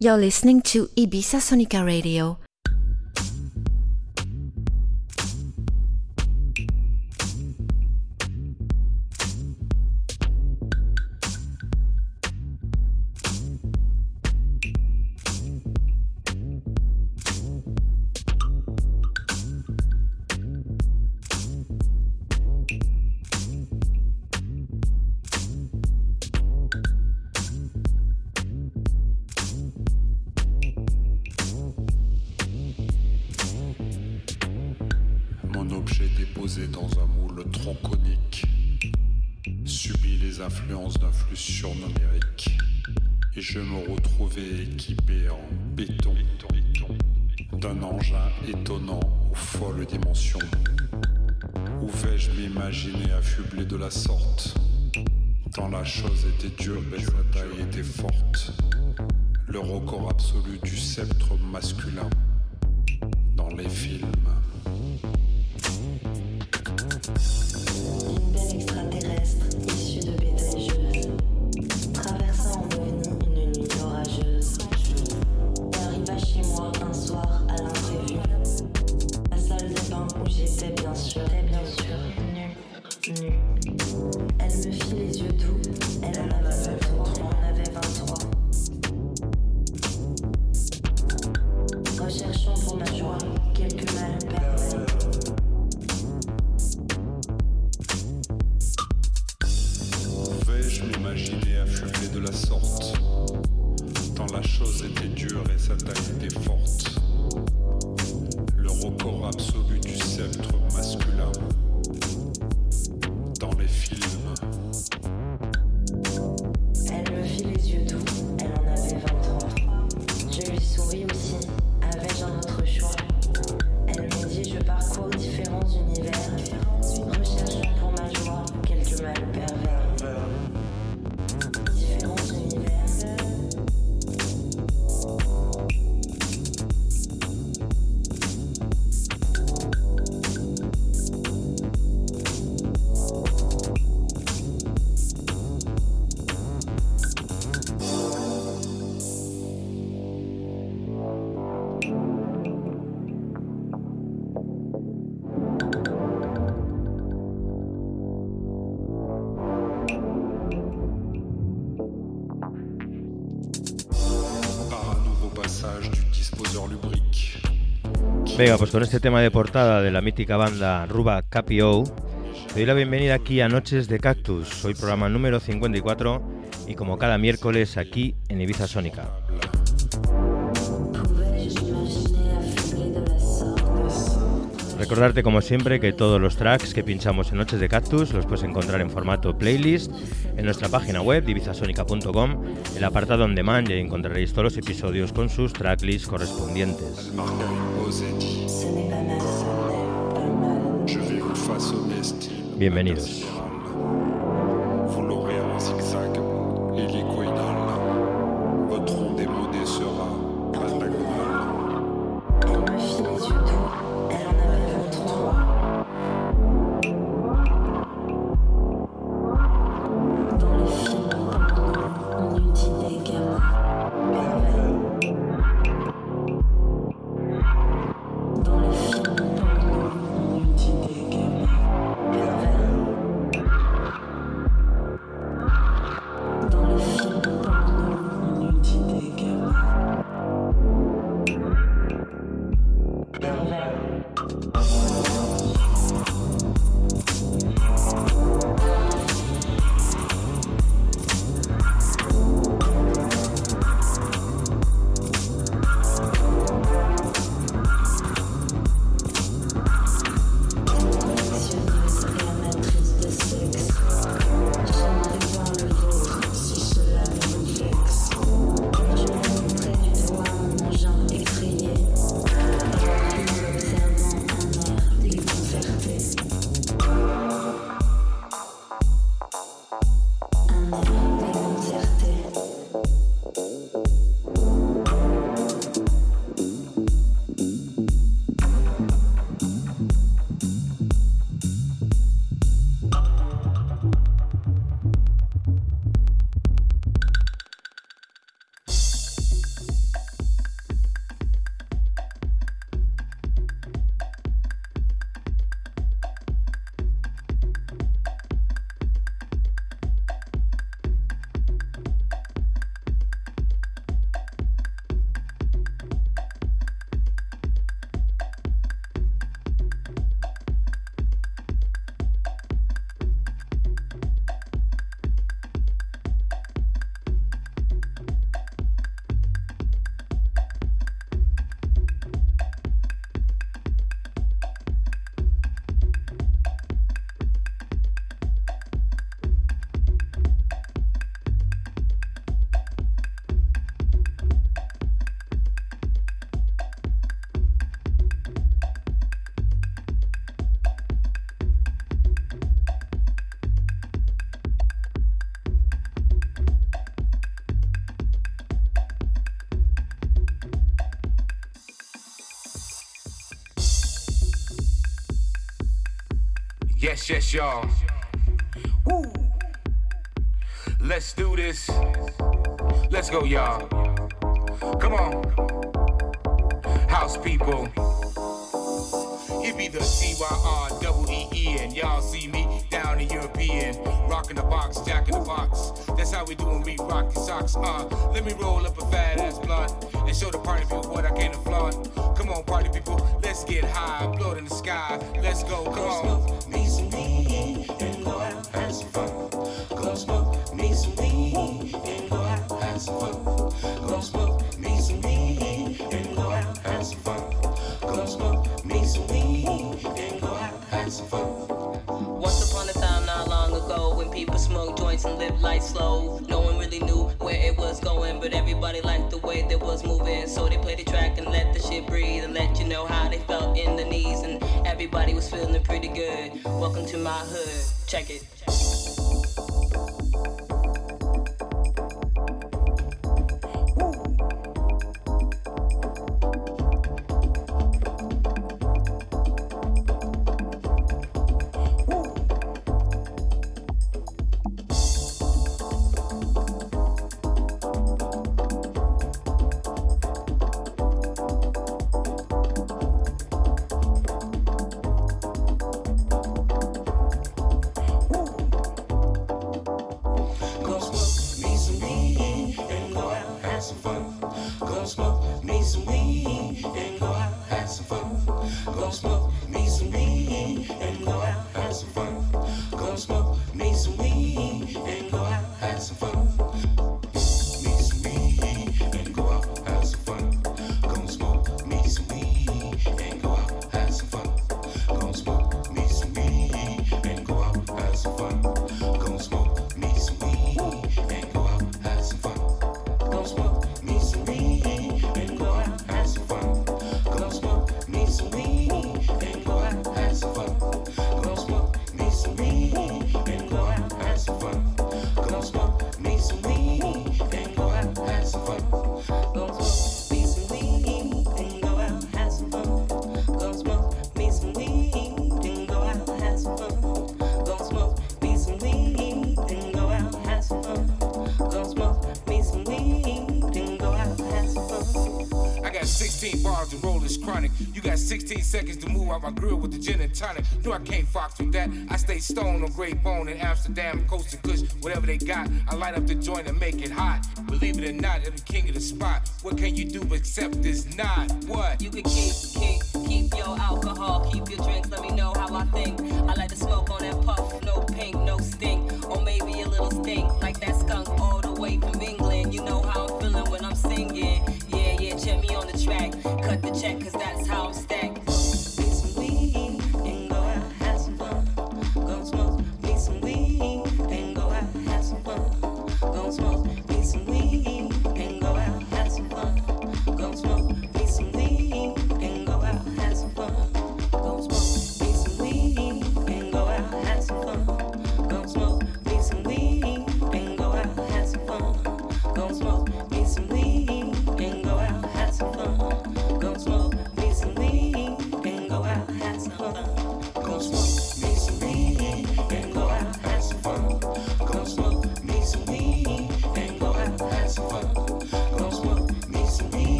You're listening to Ibiza Sonica Radio. Venga, pues con este tema de portada de la mítica banda Ruba Capio, te doy la bienvenida aquí a Noches de Cactus. Soy programa número 54 y como cada miércoles aquí en Ibiza Sónica. Recordarte como siempre que todos los tracks que pinchamos en Noches de Cactus los puedes encontrar en formato playlist en nuestra página web divisasonica.com, el apartado on demand y encontraréis todos los episodios con sus tracklists correspondientes. Bienvenidos. Yes, yes, y'all. Woo. Let's do this. Let's go, y'all. Come on. House people. It be the T-Y-R double and y'all see me down in European. Rockin' the box, jackin' the box. That's how we do when we rock the socks. Uh, let me roll up a fat ass blunt and show the party people what I came to flaunt. Come on, party people, let's get high, blow in the sky. Let's go, come on. Me some weed and go out have some fun. Go smoke me some weed and go out have some fun. Go smoke me some weed and go out have some fun. Go smoke me some weed and go out have some fun. Once upon a time, not long ago, when people smoked joints and lived life slow, no one really knew where it was going, but everybody liked the way that was moving. So they played the track and let the shit breathe and let you know how they felt in the knees, and everybody was feeling pretty good. Welcome to my hood. Check it. 16 seconds to move out my grill with the gin and tonic. No, I can't fox with that. I stay stone on Great Bone in Amsterdam, Coast to Kush, whatever they got. I light up the joint and make it hot. Believe it or not, I'm the king of the spot. What can you do except this not? What? You can keep